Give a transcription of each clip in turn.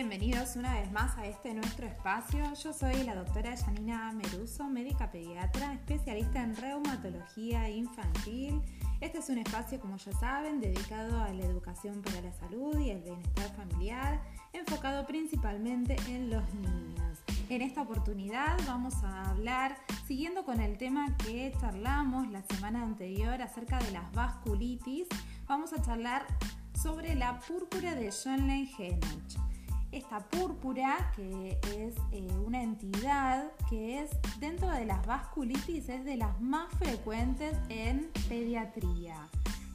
Bienvenidos una vez más a este nuestro espacio. Yo soy la doctora Janina Meruso, médica pediatra, especialista en reumatología infantil. Este es un espacio, como ya saben, dedicado a la educación para la salud y el bienestar familiar, enfocado principalmente en los niños. En esta oportunidad vamos a hablar, siguiendo con el tema que charlamos la semana anterior acerca de las vasculitis, vamos a charlar sobre la púrpura de Schoenlein-Henoch esta púrpura, que es eh, una entidad que es dentro de las vasculitis, es de las más frecuentes en pediatría.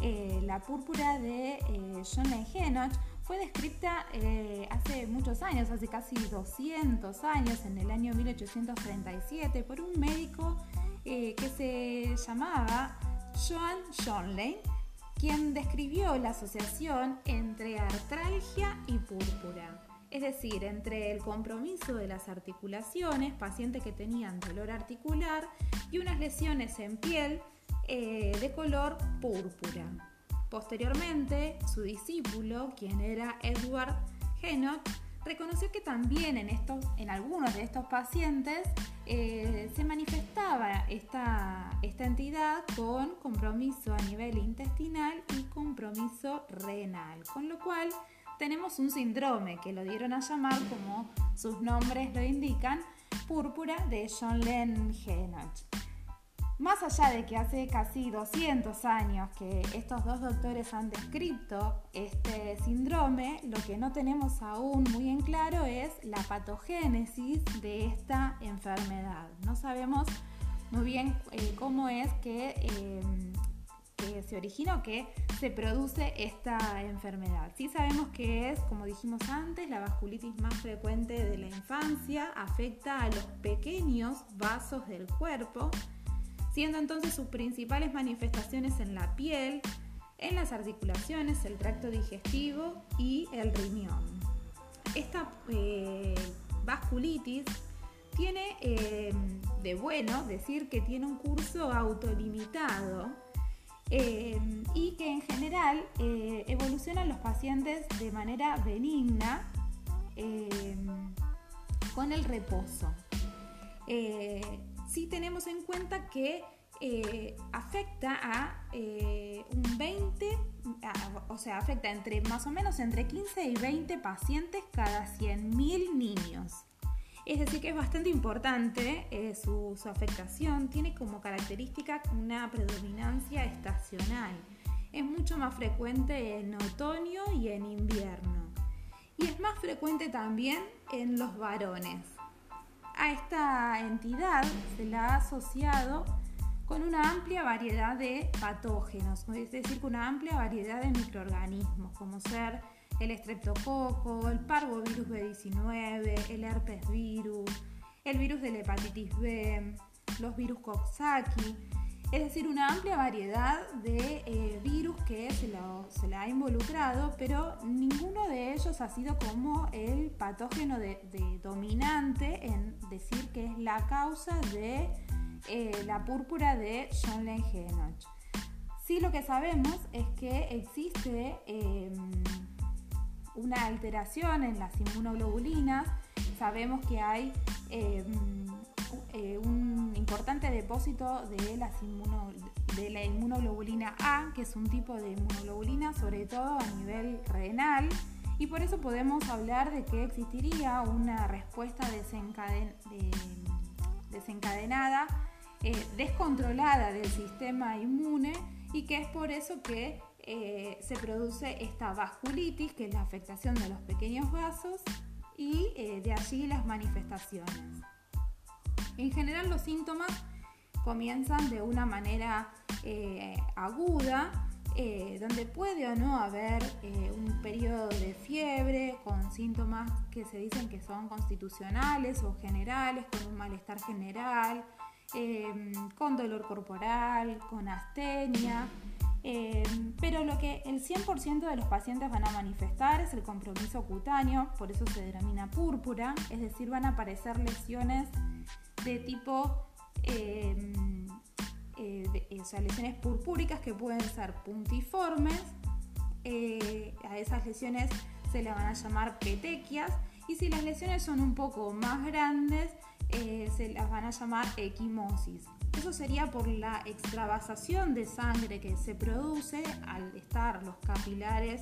Eh, la púrpura de eh, John Henoch fue descrita hace muchos años, hace casi 200 años, en el año 1837, por un médico que se llamaba Joan Schonlein, quien describió la asociación entre artralgia y púrpura es decir, entre el compromiso de las articulaciones, pacientes que tenían dolor articular y unas lesiones en piel eh, de color púrpura. Posteriormente, su discípulo, quien era Edward Henoch, reconoció que también en, estos, en algunos de estos pacientes eh, se manifestaba esta, esta entidad con compromiso a nivel intestinal y compromiso renal, con lo cual tenemos un síndrome que lo dieron a llamar, como sus nombres lo indican, púrpura de John Len Henoch. Más allá de que hace casi 200 años que estos dos doctores han descrito este síndrome, lo que no tenemos aún muy en claro es la patogénesis de esta enfermedad. No sabemos muy bien eh, cómo es que eh, que se origina o que se produce esta enfermedad. Sí sabemos que es, como dijimos antes, la vasculitis más frecuente de la infancia, afecta a los pequeños vasos del cuerpo, siendo entonces sus principales manifestaciones en la piel, en las articulaciones, el tracto digestivo y el riñón. Esta eh, vasculitis tiene eh, de bueno decir que tiene un curso autolimitado Em, y que en general eh, evolucionan los pacientes de manera benigna em, con el reposo. Eh, si tenemos en cuenta que eh, afecta a un 20, o sea, afecta entre más o menos entre 15 y 20 pacientes cada 100.000 niños. Es decir, que es bastante importante eh, su, afectación. Tiene como característica una predominancia estacional. Es mucho más frecuente en otoño y en invierno. Y es más frecuente también en los varones. A esta entidad se la ha asociado con una amplia variedad de patógenos, es decir, con una amplia variedad de microorganismos, como ser el estreptococo, el parvovirus B19, el herpes virus, el virus de la hepatitis B, los virus Coxsackie, es decir, una amplia variedad de eh, virus que se, le ha involucrado, pero ninguno de ellos ha sido como el patógeno de, dominante en decir que es la causa de eh, la púrpura de John Henoch. Sí, lo que sabemos es que existe em, una alteración en las inmunoglobulinas. Sabemos que hay em, eh, un importante depósito de, las de la inmunoglobulina A, que es un tipo de inmunoglobulina sobre todo a nivel renal, y por eso podemos hablar de que existiría una respuesta desencadenada, eh, descontrolada del sistema inmune y que es por eso que eh, se produce esta vasculitis, que es la afectación de los pequeños vasos, y eh, de allí las manifestaciones. En general los síntomas comienzan de una manera eh, aguda, donde puede o no haber un periodo de fiebre con síntomas que se dicen que son constitucionales o generales, con un malestar general, con dolor corporal, con astenia, Em, pero lo que el 100% de los pacientes van a manifestar es el compromiso cutáneo, por eso se denomina púrpura, es decir, van a aparecer lesiones de tipo, em, eh, o sea, lesiones purpúricas que pueden ser puntiformes, eh, a esas lesiones se le van a llamar petequias Y si las lesiones son un poco más grandes, eh, se las van a llamar equimosis. Eso sería por la extravasación de sangre que se produce al estar los capilares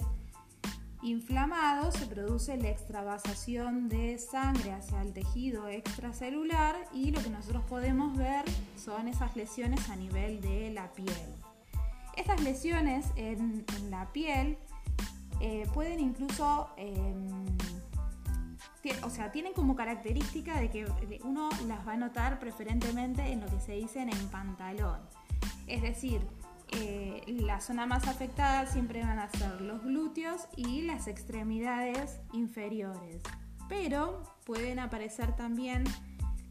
inflamados, se produce la extravasación de sangre hacia el tejido extracelular y lo que nosotros podemos ver son esas lesiones a nivel de la piel. Estas lesiones en, la piel eh, pueden incluso em, o sea, tienen como característica de que uno las va a notar preferentemente en lo que se dice en pantalón. Es decir, eh, la zona más afectada siempre van a ser los glúteos y las extremidades inferiores. Pero pueden aparecer también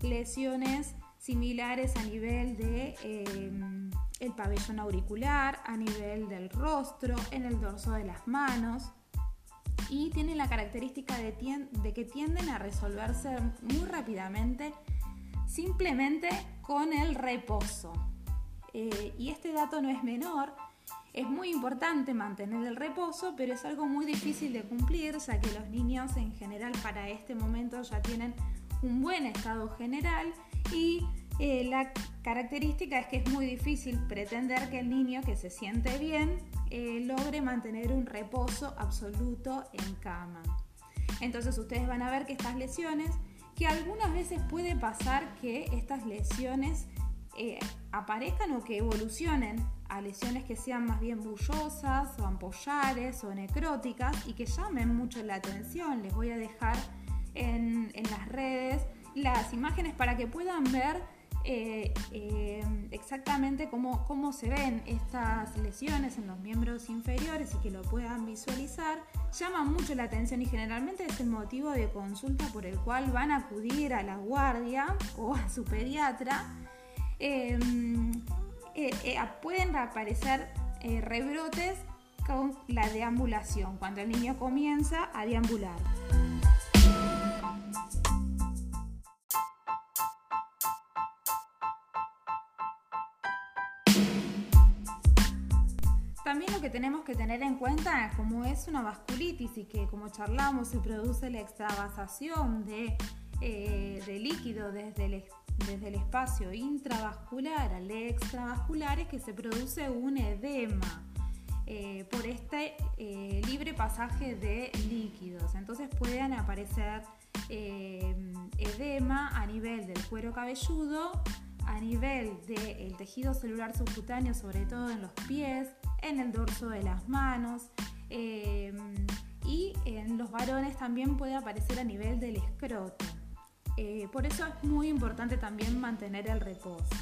lesiones similares a nivel de em, el pabellón auricular, a nivel del rostro, en el dorso de las manos y tienen la característica de, que tienden a resolverse muy rápidamente simplemente con el reposo. Eh, y este dato no es menor, es muy importante mantener el reposo, pero es algo muy difícil de cumplir, ya que los niños en general para este momento ya tienen un buen estado general y eh, la característica es que es muy difícil pretender que el niño que se siente bien eh, logre mantener un reposo absoluto en cama. Entonces ustedes van a ver que estas lesiones, que algunas veces puede pasar que estas lesiones eh, aparezcan o que evolucionen a lesiones que sean más bien bullosas o ampollares o necróticas y que llamen mucho la atención. Les voy a dejar en las redes las imágenes para que puedan ver eh, eh, exactamente cómo, cómo se ven estas lesiones en los miembros inferiores y que lo puedan visualizar, llama mucho la atención y generalmente es el motivo de consulta por el cual van a acudir a la guardia o a su pediatra. Em, eh, pueden aparecer rebrotes con la deambulación, cuando el niño comienza a deambular. Tenemos que tener en cuenta, como es una vasculitis y que como charlamos se produce la extravasación de, eh, líquido desde el, espacio intravascular al extravascular, es que se produce un edema. Eh, por este eh, libre pasaje de líquidos. Entonces pueden aparecer edema a nivel del cuero cabelludo, a nivel del tejido celular subcutáneo, sobre todo en los pies, en el dorso de las manos em, y en los varones también puede aparecer a nivel del escroto. Eh, por eso es muy importante también mantener el reposo.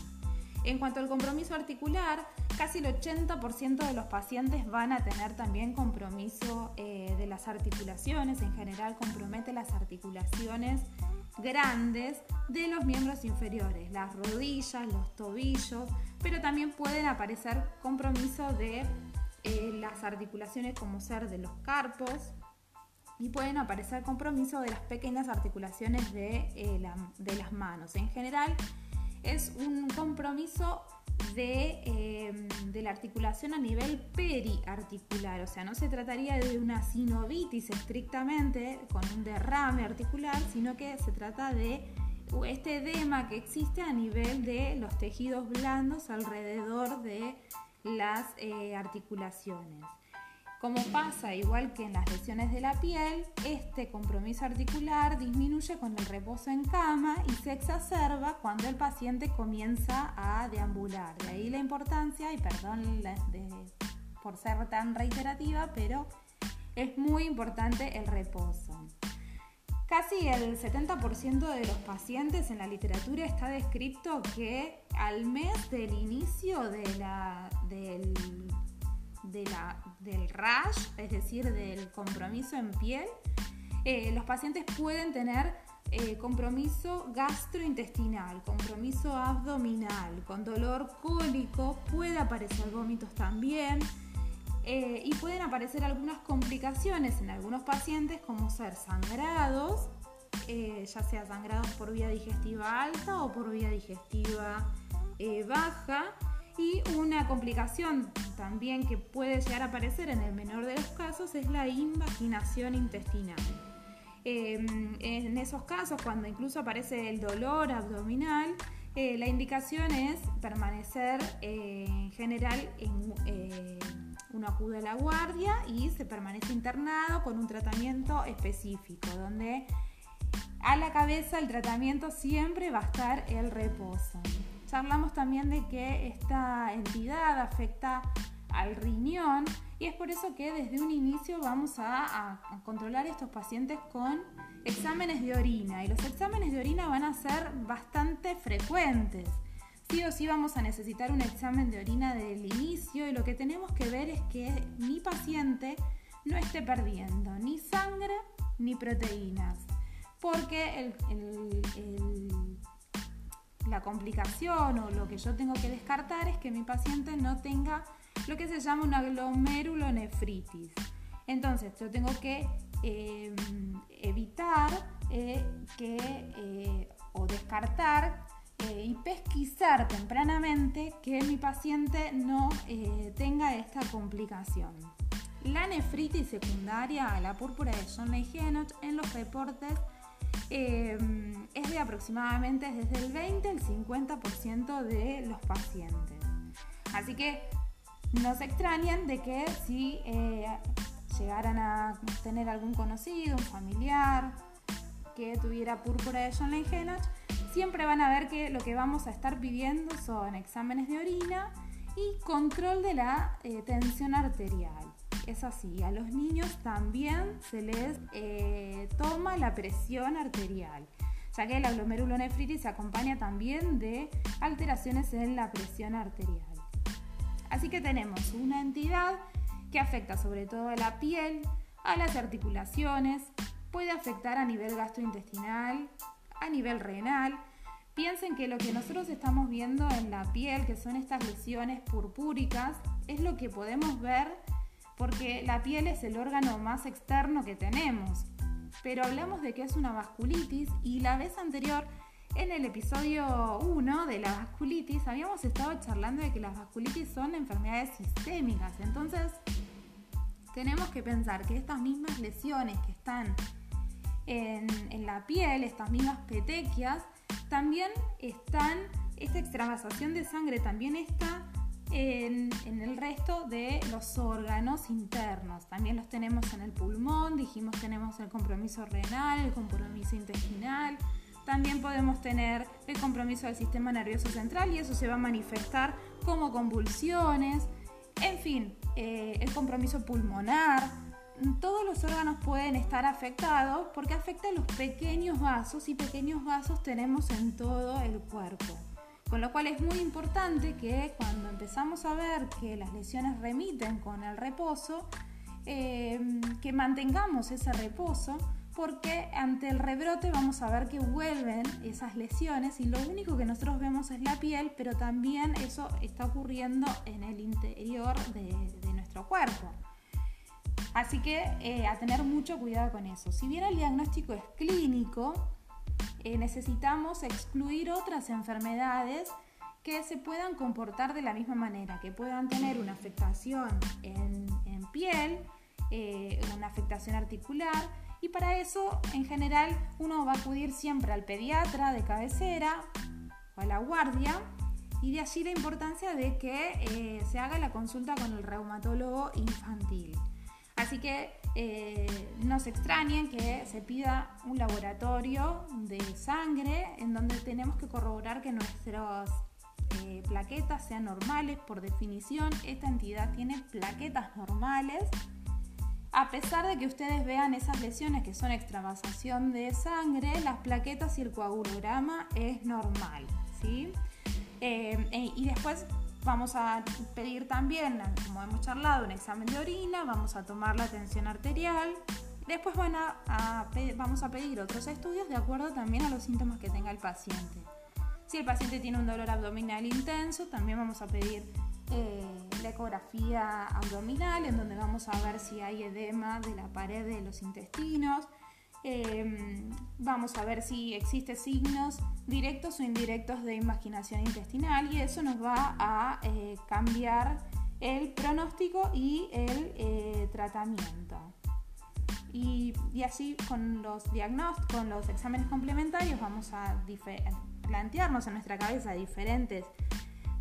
En cuanto al compromiso articular, casi el 80% de los pacientes van a tener también compromiso eh, de las articulaciones, en general compromete las articulaciones grandes de los miembros inferiores, las rodillas, los tobillos, pero también pueden aparecer compromiso de eh, las articulaciones como ser de los carpos y pueden aparecer compromiso de las pequeñas articulaciones de, eh, de las manos. En general es un compromiso Em, de, la articulación a nivel periarticular, o sea, no se trataría de una sinovitis estrictamente con un derrame articular, sino que se trata de este edema que existe a nivel de los tejidos blandos alrededor de las eh, articulaciones. Como pasa igual que en las lesiones de la piel, este compromiso articular disminuye con el reposo en cama y se exacerba cuando el paciente comienza a deambular. De ahí la importancia, y perdón por ser tan reiterativa, pero es muy importante el reposo. Casi el 70% de los pacientes en la literatura está descrito que al mes del inicio de la, del del rash, es decir, del compromiso en piel, eh, los pacientes pueden tener eh, compromiso gastrointestinal, compromiso abdominal, con dolor cólico, puede aparecer vómitos también eh, y pueden aparecer algunas complicaciones en algunos pacientes como ser sangrados, ya sea sangrados por vía digestiva alta o por vía digestiva baja y una complicación también que puede llegar a aparecer en el menor de los casos es la invaginación intestinal. Em, en esos casos, cuando incluso aparece el dolor abdominal, eh, la indicación es permanecer eh, en general en eh, uno acude a la guardia y se permanece internado con un tratamiento específico, donde a la cabeza el tratamiento siempre va a estar el reposo. Charlamos también de que esta entidad afecta al riñón y es por eso que desde un inicio vamos a, controlar estos pacientes con exámenes de orina y los exámenes de orina van a ser bastante frecuentes. Sí o sí vamos a necesitar un examen de orina del inicio y lo que tenemos que ver es que mi paciente no esté perdiendo ni sangre ni proteínas porque la complicación o lo que yo tengo que descartar es que mi paciente no tenga lo que se llama una glomerulonefritis. Entonces, yo tengo que em, evitar eh, que, eh, o descartar eh, y pesquisar tempranamente que mi paciente no tenga esta complicación. La nefritis secundaria a la púrpura de John Ley en los reportes es de aproximadamente desde el 20 al 50% de los pacientes. Así que no se extrañan de que si eh, llegaran a tener algún conocido, un familiar que tuviera púrpura de John Lengenach, siempre van a ver que lo que vamos a estar pidiendo son exámenes de orina y control de la eh, tensión arterial. Es así, a los niños también se les eh, toma la presión arterial, ya que la glomerulonefritis se acompaña también de alteraciones en la presión arterial. Así que tenemos una entidad que afecta sobre todo a la piel, a las articulaciones, puede afectar a nivel gastrointestinal, a nivel renal. Piensen que lo que nosotros estamos viendo en la piel, que son estas lesiones purpúricas, es lo que podemos ver porque la piel es el órgano más externo que tenemos. Pero hablamos de que es una vasculitis y la vez anterior en el episodio 1 de la vasculitis habíamos estado charlando de que las vasculitis son enfermedades sistémicas, entonces tenemos que pensar que estas mismas lesiones que están en, la piel, estas mismas petequias, también están, esta extravasación de sangre también está en, en, el resto de los órganos internos. También los tenemos en el pulmón, dijimos tenemos el compromiso renal, el compromiso intestinal, también podemos tener el compromiso del sistema nervioso central y eso se va a manifestar como convulsiones, en fin, eh, el compromiso pulmonar. Todos los órganos pueden estar afectados porque afecta a los pequeños vasos y pequeños vasos tenemos en todo el cuerpo. Con lo cual es muy importante que cuando empezamos a ver que las lesiones remiten con el reposo, eh, que mantengamos ese reposo porque ante el rebrote vamos a ver que vuelven esas lesiones y lo único que nosotros vemos es la piel, pero también eso está ocurriendo en el interior de, nuestro cuerpo. Así que eh, a tener mucho cuidado con eso. Si bien el diagnóstico es clínico, eh, necesitamos excluir otras enfermedades que se puedan comportar de la misma manera, que puedan tener una afectación en, piel, eh, una afectación articular, y para eso, en general, uno va a acudir siempre al pediatra de cabecera o a la guardia y de allí la importancia de que eh, se haga la consulta con el reumatólogo infantil. Así que eh, no se extrañen que se pida un laboratorio de sangre en donde tenemos que corroborar que nuestras eh, plaquetas sean normales. Por definición, esta entidad tiene plaquetas normales a pesar de que ustedes vean esas lesiones que son extravasación de sangre, las plaquetas y el coagulograma es normal, ¿sí? Eh, e, y después vamos a pedir también, como hemos charlado, un examen de orina, vamos a tomar la tensión arterial, después van a, vamos a pedir otros estudios de acuerdo también a los síntomas que tenga el paciente. Si el paciente tiene un dolor abdominal intenso, también vamos a pedir eh, la ecografía abdominal, en donde vamos a ver si hay edema de la pared de los intestinos. Em, vamos a ver si existen signos directos o indirectos de imaginación intestinal y eso nos va a eh, cambiar el pronóstico y el eh, tratamiento. y, así con los diagnósticos, con los exámenes complementarios vamos a plantearnos en nuestra cabeza diferentes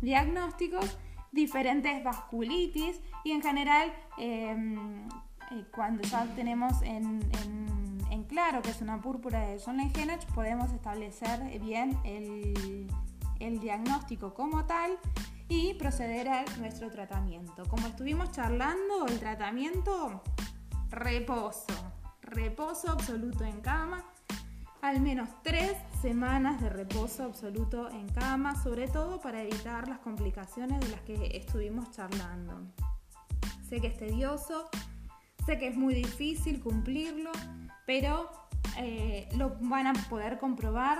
diagnósticos, diferentes vasculitis y en general em, eh, cuando ya tenemos en, claro que es una púrpura de John Lengenach podemos establecer bien el, el diagnóstico como tal y proceder a nuestro tratamiento. Como estuvimos charlando, el tratamiento reposo, reposo absoluto en cama, al menos tres semanas de reposo absoluto en cama, sobre todo para evitar las complicaciones de las que estuvimos charlando. Sé que es tedioso, sé que es muy difícil cumplirlo, pero eh, lo van a poder comprobar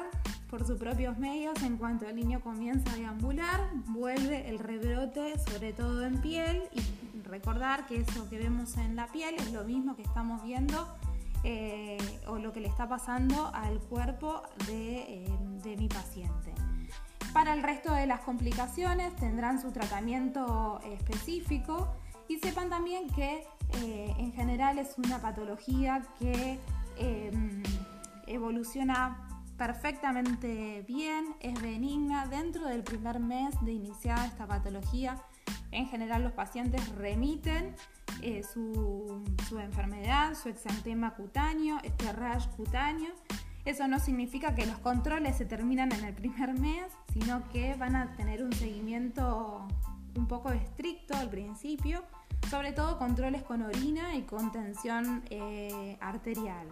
por sus propios medios en cuanto el niño comienza a deambular, vuelve el rebrote, sobre todo en piel, y recordar que eso que vemos en la piel es lo mismo que estamos viendo eh, o lo que le está pasando al cuerpo eh, de mi paciente. Para el resto de las complicaciones tendrán su tratamiento específico y sepan también que en general es una patología que evoluciona perfectamente bien, es benigna. Dentro del primer mes de iniciada esta patología, en general los pacientes remiten eh, su, enfermedad, su exantema cutáneo, este rash cutáneo. Eso no significa que los controles se terminan en el primer mes, sino que van a tener un seguimiento un poco estricto al principio, sobre todo controles con orina y con tensión eh, arterial.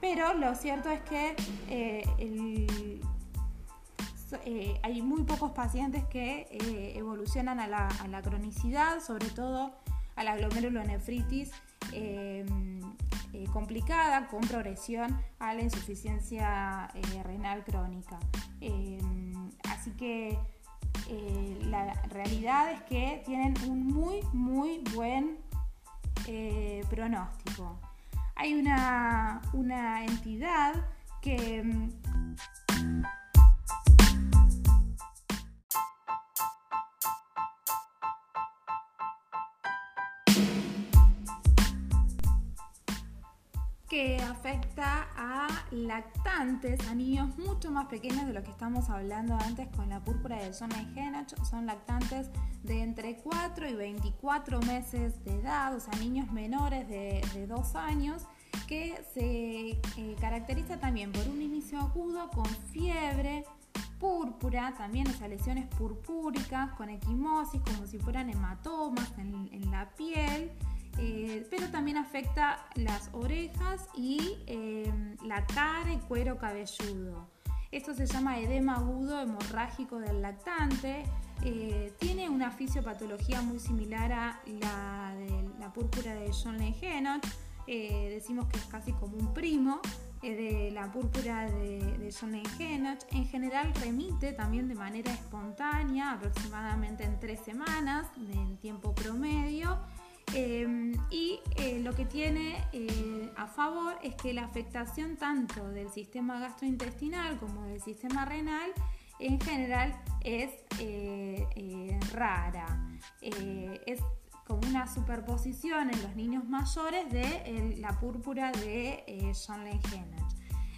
Pero lo cierto es que eh, eh, hay muy pocos pacientes que evolucionan a la, cronicidad, sobre todo a la glomerulonefritis complicada con progresión a la insuficiencia renal crónica. así que la realidad es que tienen un muy, muy buen pronóstico. Hay una, entidad que... que afecta a lactantes, a niños mucho más pequeños de lo que estamos hablando antes con la púrpura de zona de Son lactantes de entre 4 y 24 meses de edad, o sea, niños menores de, de 2 años, que se eh, caracteriza también por un inicio agudo con fiebre, púrpura, también esas lesiones purpúricas con equimosis, como si fueran hematomas en, la piel, eh, pero también afecta las orejas y eh, la cara y cuero cabelludo. Esto se llama edema agudo hemorrágico del lactante. Eh, tiene una fisiopatología muy similar a la de la púrpura de John Lennon. Eh, decimos que es casi como un primo de la púrpura de, de John. En general remite también de manera espontánea, aproximadamente en tres semanas, en tiempo promedio. Em, y lo que tiene a favor es que la afectación tanto del sistema gastrointestinal como del sistema renal en general es eh, eh, rara. Eh, es como una superposición en los niños mayores de la púrpura de John Lengenach.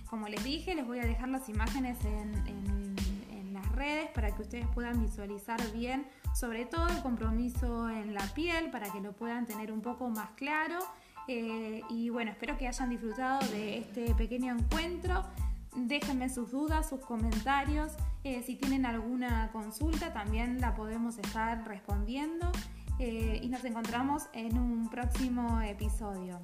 Como les dije, les voy a dejar las imágenes en, las redes para que ustedes puedan visualizar bien, sobre todo el compromiso en la piel, para que lo puedan tener un poco más claro. y bueno, espero que hayan disfrutado de este pequeño encuentro. Déjenme sus dudas, sus comentarios. Eh, si tienen alguna consulta, también la podemos estar respondiendo. Eh, y nos encontramos en un próximo episodio.